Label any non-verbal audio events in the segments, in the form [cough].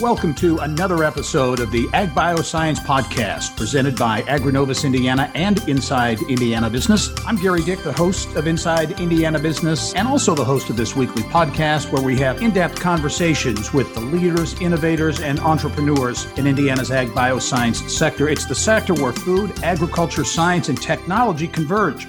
welcome to another episode of the Ag Bioscience Podcast, presented by AgriNovus Indiana and Inside Indiana Business. I'm Gerry Dick, the host of Inside Indiana Business, and also the host of this weekly podcast where we have in depth conversations with the leaders, innovators, and entrepreneurs in Indiana's ag bioscience sector. It's the sector where food, agriculture, science, and technology converge.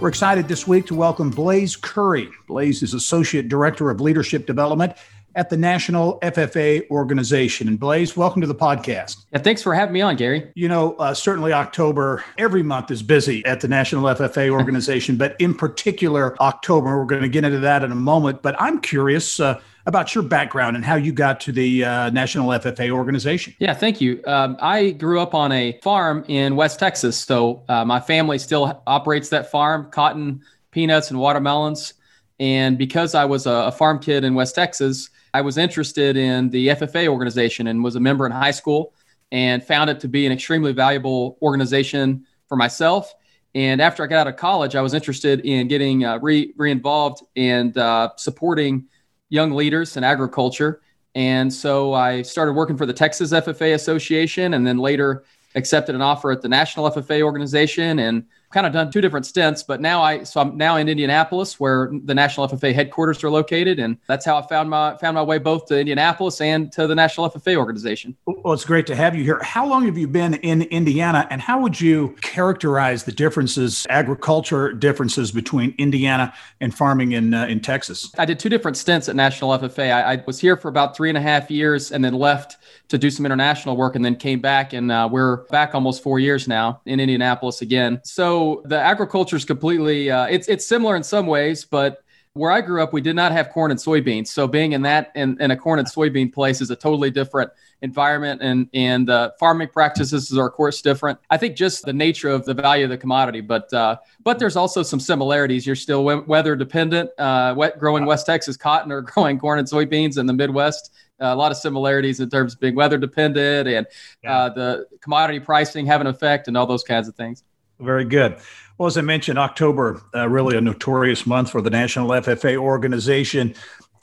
We're excited this week to welcome Blaze Currie. Blaze is Associate Director of Leadership Development at the National FFA organization. And Blaze, welcome to the podcast. Yeah, thanks for having me on, Gerry. You know, uh, certainly October, every month is busy at the National FFA [laughs] organization, but in particular, October, we're going to get into that in a moment. But I'm curious. Uh, about your background and how you got to the uh, National FFA organization. Yeah, thank you. Um, I grew up on a farm in West Texas. So uh, my family still operates that farm, cotton, peanuts, and watermelons. And because I was a, a farm kid in West Texas, I was interested in the FFA organization and was a member in high school and found it to be an extremely valuable organization for myself. And after I got out of college, I was interested in getting uh, re involved and uh, supporting young leaders in agriculture. And so I started working for the Texas FFA Association and then later accepted an offer at the National FFA organization and kind of done two different stints, but now I so I'm now in Indianapolis where the National FFA headquarters are located, and that's how I found my found my way both to Indianapolis and to the National FFA organization. Well, it's great to have you here. How long have you been in Indiana, and how would you characterize the differences, agriculture differences between Indiana and farming in uh, in Texas? I did two different stints at National FFA. I, I, was here for about three and a half years, and then left to do some international work, and then came back, and uh, we're back almost four years now in Indianapolis again. So so the agriculture is completely uh, it's it's similar in some ways, but where I grew up, we did not have corn and soybeans. So being in that in, in a corn and soybean place is a totally different environment, and and uh, farming practices are of course different. I think just the nature of the value of the commodity, but uh, but there's also some similarities. You're still weather dependent. Uh, wet growing West Texas cotton or [laughs] growing corn and soybeans in the Midwest. Uh, a lot of similarities in terms of being weather dependent and yeah. uh, the commodity pricing have an effect and all those kinds of things. Very good. Well, as I mentioned, October, uh, really a notorious month for the National FFA organization.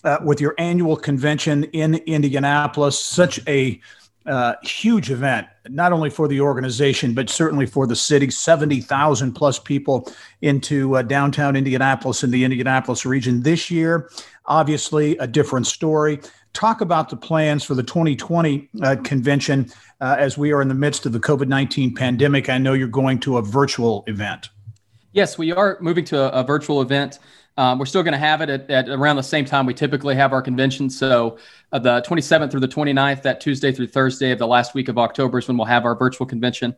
Uh, with your annual convention in Indianapolis, such a uh, huge event, not only for the organization, but certainly for the city. 70,000 plus people into uh, downtown Indianapolis and the Indianapolis region this year. Obviously, a different story talk about the plans for the 2020 uh, convention uh, as we are in the midst of the COVID 19 pandemic. I know you're going to a virtual event. Yes, we are moving to a, a virtual event. Um, we're still going to have it at, at, around the same time we typically have our convention. So, uh, the 27th through the 29th, that Tuesday through Thursday of the last week of October is when we'll have our virtual convention.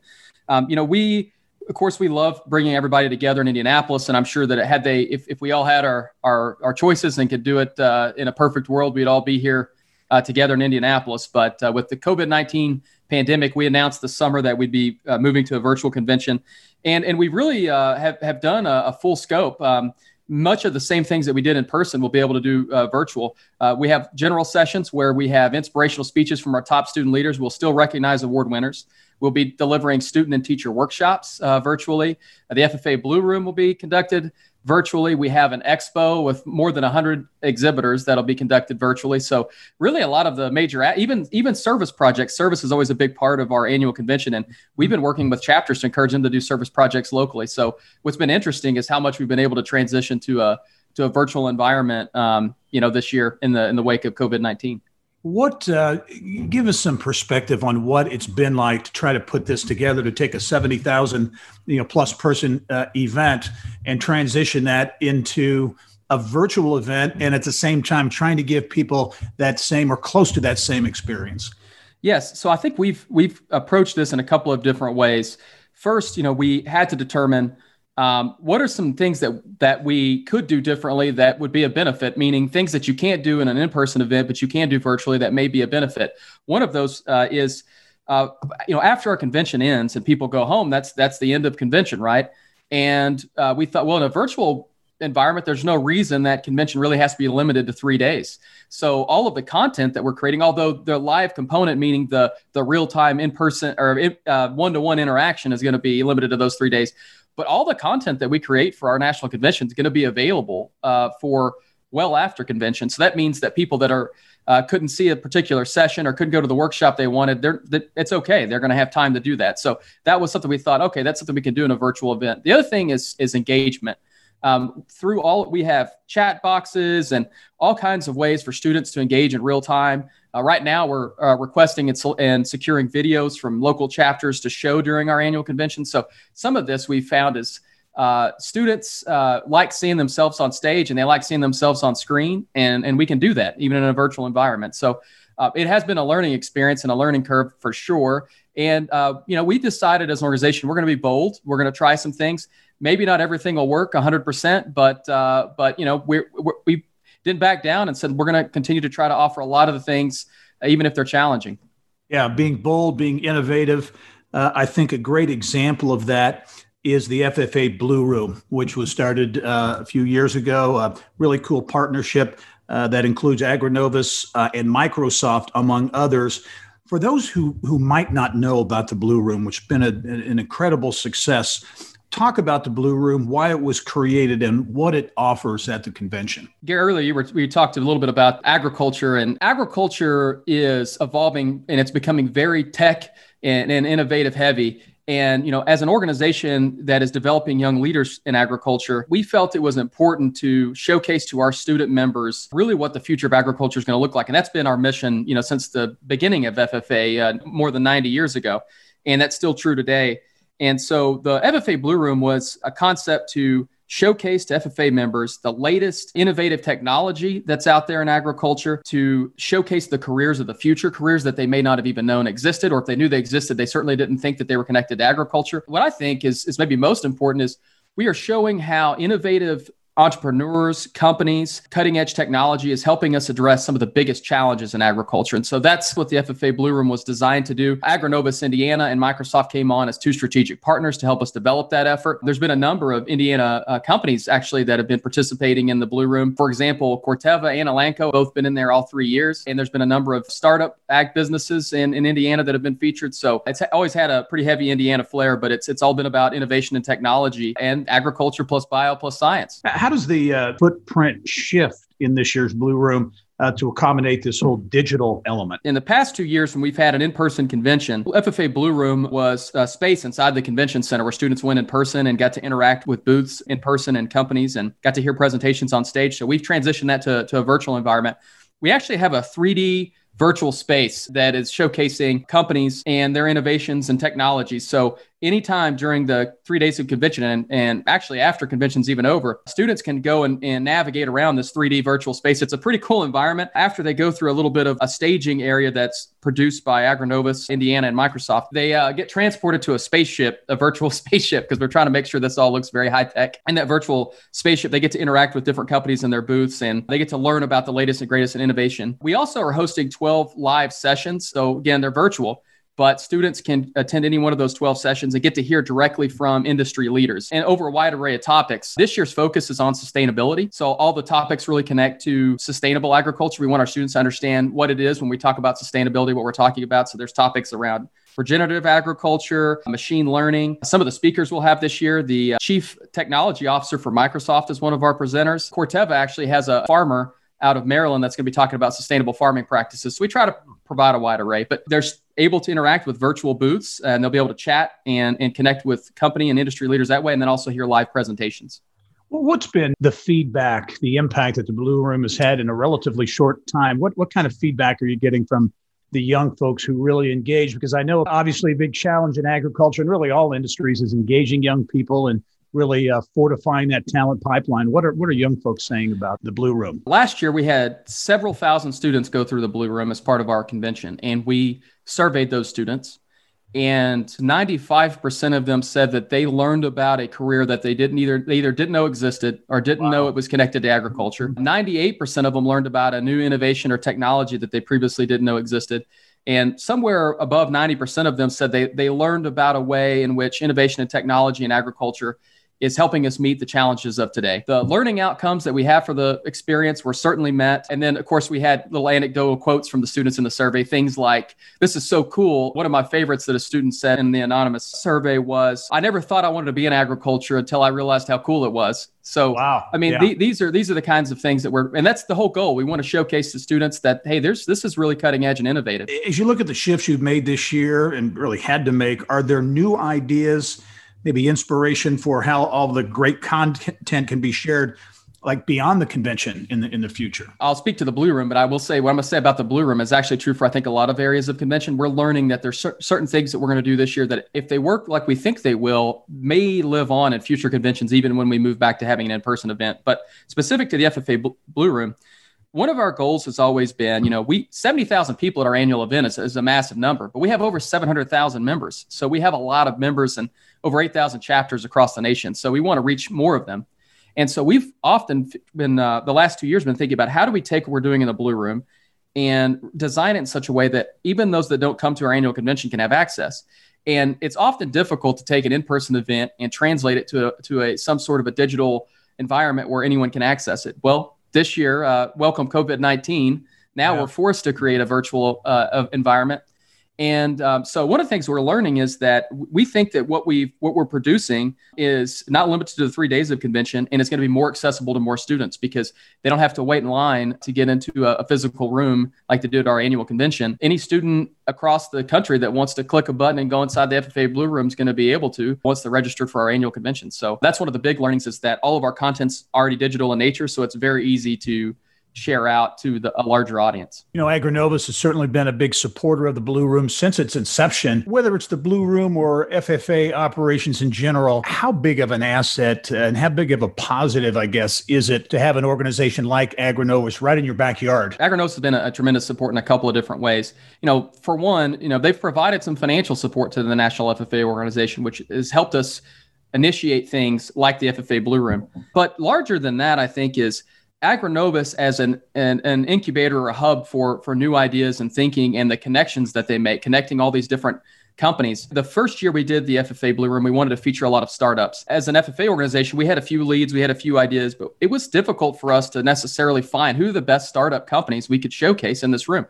Um, you know, we of course, we love bringing everybody together in Indianapolis, and I'm sure that had they, if, if we all had our our, our choices and could do it uh, in a perfect world, we'd all be here uh, together in Indianapolis. But uh, with the COVID 19 pandemic, we announced this summer that we'd be uh, moving to a virtual convention, and and we really uh, have have done a, a full scope. Um, much of the same things that we did in person we'll be able to do uh, virtual. Uh, we have general sessions where we have inspirational speeches from our top student leaders. We'll still recognize award winners. We'll be delivering student and teacher workshops uh, virtually. the FFA Blue Room will be conducted virtually. We have an expo with more than 100 exhibitors that'll be conducted virtually. So really a lot of the major even even service projects, service is always a big part of our annual convention and we've been working with chapters to encourage them to do service projects locally. So what's been interesting is how much we've been able to transition to a to a virtual environment um, you know this year in the in the wake of COVID-19. What uh, give us some perspective on what it's been like to try to put this together to take a seventy thousand you know plus person uh, event and transition that into a virtual event and at the same time trying to give people that same or close to that same experience. Yes, so I think we've we've approached this in a couple of different ways. First, you know, we had to determine um, what are some things that that we could do differently that would be a benefit? Meaning things that you can't do in an in-person event, but you can do virtually that may be a benefit. One of those uh, is, uh, you know, after our convention ends and people go home, that's that's the end of convention, right? And uh, we thought, well, in a virtual environment, there's no reason that convention really has to be limited to three days. So all of the content that we're creating, although the live component, meaning the the real time in person or one to one interaction, is going to be limited to those three days but all the content that we create for our national convention is going to be available uh, for well after convention. So that means that people that are uh, couldn't see a particular session or couldn't go to the workshop they wanted, they're, it's okay. They're going to have time to do that. So that was something we thought, okay, that's something we can do in a virtual event. The other thing is is engagement. Um, through all we have chat boxes and all kinds of ways for students to engage in real time. Uh, right now, we're uh, requesting and, and, securing videos from local chapters to show during our annual convention. So some of this we found is uh, students uh, like seeing themselves on stage and they like seeing themselves on screen, and and we can do that even in a virtual environment. So uh, it has been a learning experience and a learning curve for sure. And uh, you know, we decided as an organization we're going to be bold. We're going to try some things. Maybe not everything will work 100%, but uh, but you know, we're, we didn't back down and said we're going to continue to try to offer a lot of the things, even if they're challenging. Yeah, being bold, being innovative. Uh, I think a great example of that is the FFA Blue Room, which was started uh, a few years ago. A really cool partnership uh, that includes AgriNovus uh, and Microsoft, among others. For those who, who might not know about the Blue Room, which has been a, an incredible success, talk about the Blue Room, why it was created, and what it offers at the convention. Gerry, earlier you were, we talked a little bit about agriculture, and agriculture is evolving and it's becoming very tech and, and innovative heavy. And you know, as an organization that is developing young leaders in agriculture, we felt it was important to showcase to our student members really what the future of agriculture is going to look like. And that's been our mission, you know, since the beginning of FFA uh, more than 90 years ago, and that's still true today. And so the FFA Blue Room was a concept to showcase to FFA members the latest innovative technology that's out there in agriculture to showcase the careers of the future, careers that they may not have even known existed, or if they knew they existed, they certainly didn't think that they were connected to agriculture. What I think is, is maybe most important is we are showing how innovative entrepreneurs, companies, cutting edge technology is helping us address some of the biggest challenges in agriculture. And so that's what the FFA Blue Room was designed to do. AgriNovus Indiana and Microsoft came on as two strategic partners to help us develop that effort. There's been a number of Indiana uh, companies actually that have been participating in the Blue Room. For example, Corteva and Elanco both been in there all three years. And there's been a number of startup ag businesses in, in Indiana that have been featured. So it's always had a pretty heavy Indiana flair, but it's it's all been about innovation and technology and agriculture plus bio plus science does the uh, footprint shift in this year's Blue Room uh, to accommodate this whole digital element? In the past two years, when we've had an in person convention, FFA Blue Room was a space inside the convention center where students went in person and got to interact with booths in person and companies and got to hear presentations on stage. So we've transitioned that to, to a virtual environment. We actually have a 3D virtual space that is showcasing companies and their innovations and technologies. So anytime during the three days of convention and, and actually after convention's even over, students can go and, and navigate around this 3D virtual space. It's a pretty cool environment. After they go through a little bit of a staging area that's produced by AgriNovus, Indiana, and Microsoft, they uh, get transported to a spaceship, a virtual [laughs] spaceship, because we're trying to make sure this all looks very high tech. And that virtual spaceship, they get to interact with different companies in their booths and they get to learn about the latest and greatest in innovation. We also are hosting 12 live sessions. So again, they're virtual but students can attend any one of those 12 sessions and get to hear directly from industry leaders and over a wide array of topics. This year's focus is on sustainability. So all the topics really connect to sustainable agriculture. We want our students to understand what it is when we talk about sustainability, what we're talking about. So there's topics around regenerative agriculture, machine learning. Some of the speakers we'll have this year, the uh, chief technology officer for Microsoft is one of our presenters. Corteva actually has a farmer out of Maryland that's going to be talking about sustainable farming practices. So we try to provide a wide array, but they're able to interact with virtual booths and they'll be able to chat and, and connect with company and industry leaders that way, and then also hear live presentations. Well, what's been the feedback, the impact that the Blue Room has had in a relatively short time? What, what kind of feedback are you getting from the young folks who really engage? Because I know obviously a big challenge in agriculture and really all industries is engaging young people and really uh, fortifying that talent pipeline. What are what are young folks saying about the Blue Room? Last year, we had several thousand students go through the Blue Room as part of our convention, and we surveyed those students. And 95% of them said that they learned about a career that they didn't either they either didn't know existed or didn't wow. know it was connected to agriculture. 98% of them learned about a new innovation or technology that they previously didn't know existed. And somewhere above 90% of them said they, they learned about a way in which innovation and technology in agriculture is helping us meet the challenges of today. The learning outcomes that we have for the experience were certainly met. And then, of course, we had little anecdotal quotes from the students in the survey, things like, This is so cool. One of my favorites that a student said in the anonymous survey was, I never thought I wanted to be in agriculture until I realized how cool it was. So, wow. I mean, yeah. th- these are these are the kinds of things that we're, and that's the whole goal. We want to showcase to students that hey, there's this is really cutting edge and innovative. As you look at the shifts you've made this year and really had to make, are there new ideas? Maybe inspiration for how all the great content can be shared like beyond the convention in the in the future. I'll speak to the Blue Room, but I will say what I'm going to say about the Blue Room is actually true for I think a lot of areas of convention. We're learning that there's cer- certain things that we're going to do this year that if they work like we think they will, may live on in future conventions even when we move back to having an in-person event. But specific to the FFA Blue Room, one of our goals has always been, you know, we 70,000 people at our annual event is, is a massive number, but we have over 700,000 members. So we have a lot of members and over 8,000 chapters across the nation. So we want to reach more of them. And so we've often been, uh, the last two years, been thinking about how do we take what we're doing in the Blue Room and design it in such a way that even those that don't come to our annual convention can have access. And it's often difficult to take an in-person event and translate it to a, to a some sort of a digital environment where anyone can access it. Well, this year, uh, welcome COVID nineteen. Now yeah. we're forced to create a virtual uh, environment and um, so one of the things we're learning is that we think that what we what we're producing is not limited to the three days of convention, and it's going to be more accessible to more students because they don't have to wait in line to get into a, a physical room like they do at our annual convention. Any student across the country that wants to click a button and go inside the FFA Blue Room is going to be able to once they're registered for our annual convention. So that's one of the big learnings is that all of our content's already digital in nature, so it's very easy to share out to the, a larger audience. You know, AgriNovus has certainly been a big supporter of the Blue Room since its inception. Whether it's the Blue Room or FFA operations in general, how big of an asset and how big of a positive, I guess, is it to have an organization like AgriNovus right in your backyard? AgriNovus has been a, a tremendous support in a couple of different ways. You know, for one, you know, they've provided some financial support to the National FFA organization, which has helped us initiate things like the FFA Blue Room. But larger than that, I think is AgriNovus as an, an, an incubator or a hub for for new ideas and thinking and the connections that they make, connecting all these different companies. The first year we did the FFA Blue Room, we wanted to feature a lot of startups. As an FFA organization, we had a few leads, we had a few ideas, but it was difficult for us to necessarily find who the best startup companies we could showcase in this room.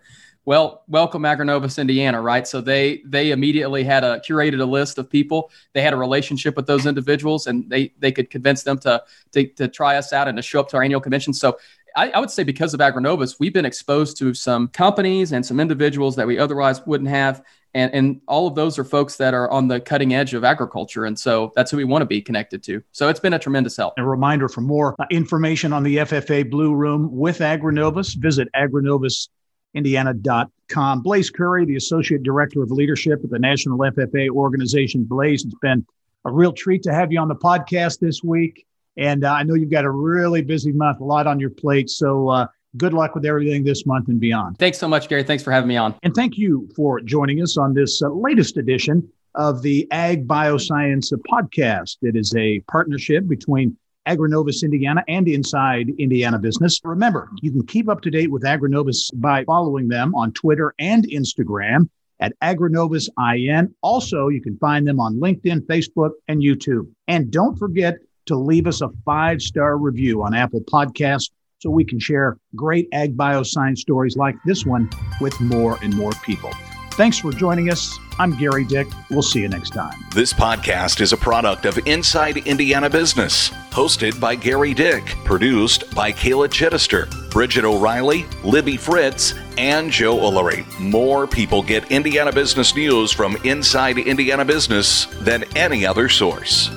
Well, welcome AgriNovus, Indiana, right? So they they immediately had a curated a list of people. They had a relationship with those individuals, and they they could convince them to to, to try us out and to show up to our annual convention. So I, I, would say because of AgriNovus, we've been exposed to some companies and some individuals that we otherwise wouldn't have. And, and all of those are folks that are on the cutting edge of agriculture. And so that's who we want to be connected to. So it's been a tremendous help. A reminder for more information on the FFA Blue Room with AgriNovus, visit AgriNovus indiana.com. Blaze Currie, the Associate Director of Leadership at the National FFA organization. Blaze, it's been a real treat to have you on the podcast this week. And uh, I know you've got a really busy month, a lot on your plate. So uh, good luck with everything this month and beyond. Thanks so much, Gerry. Thanks for having me on. And thank you for joining us on this uh, latest edition of the Ag Bioscience podcast. It is a partnership between AgriNovus Indiana and Inside Indiana Business. Remember, you can keep up to date with AgriNovus by following them on Twitter and Instagram at AgriNovus IN. Also, you can find them on LinkedIn, Facebook, and YouTube. And don't forget to leave us a five star review on Apple Podcasts so we can share great ag bioscience stories like this one with more and more people. Thanks for joining us. I'm Gerry Dick. We'll see you next time. This podcast is a product of Inside Indiana Business, hosted by Gerry Dick, produced by Kayla Chittister, Bridget O'Reilly, Libby Fritz, and Joe Ullery. More people get Indiana business news from Inside Indiana Business than any other source.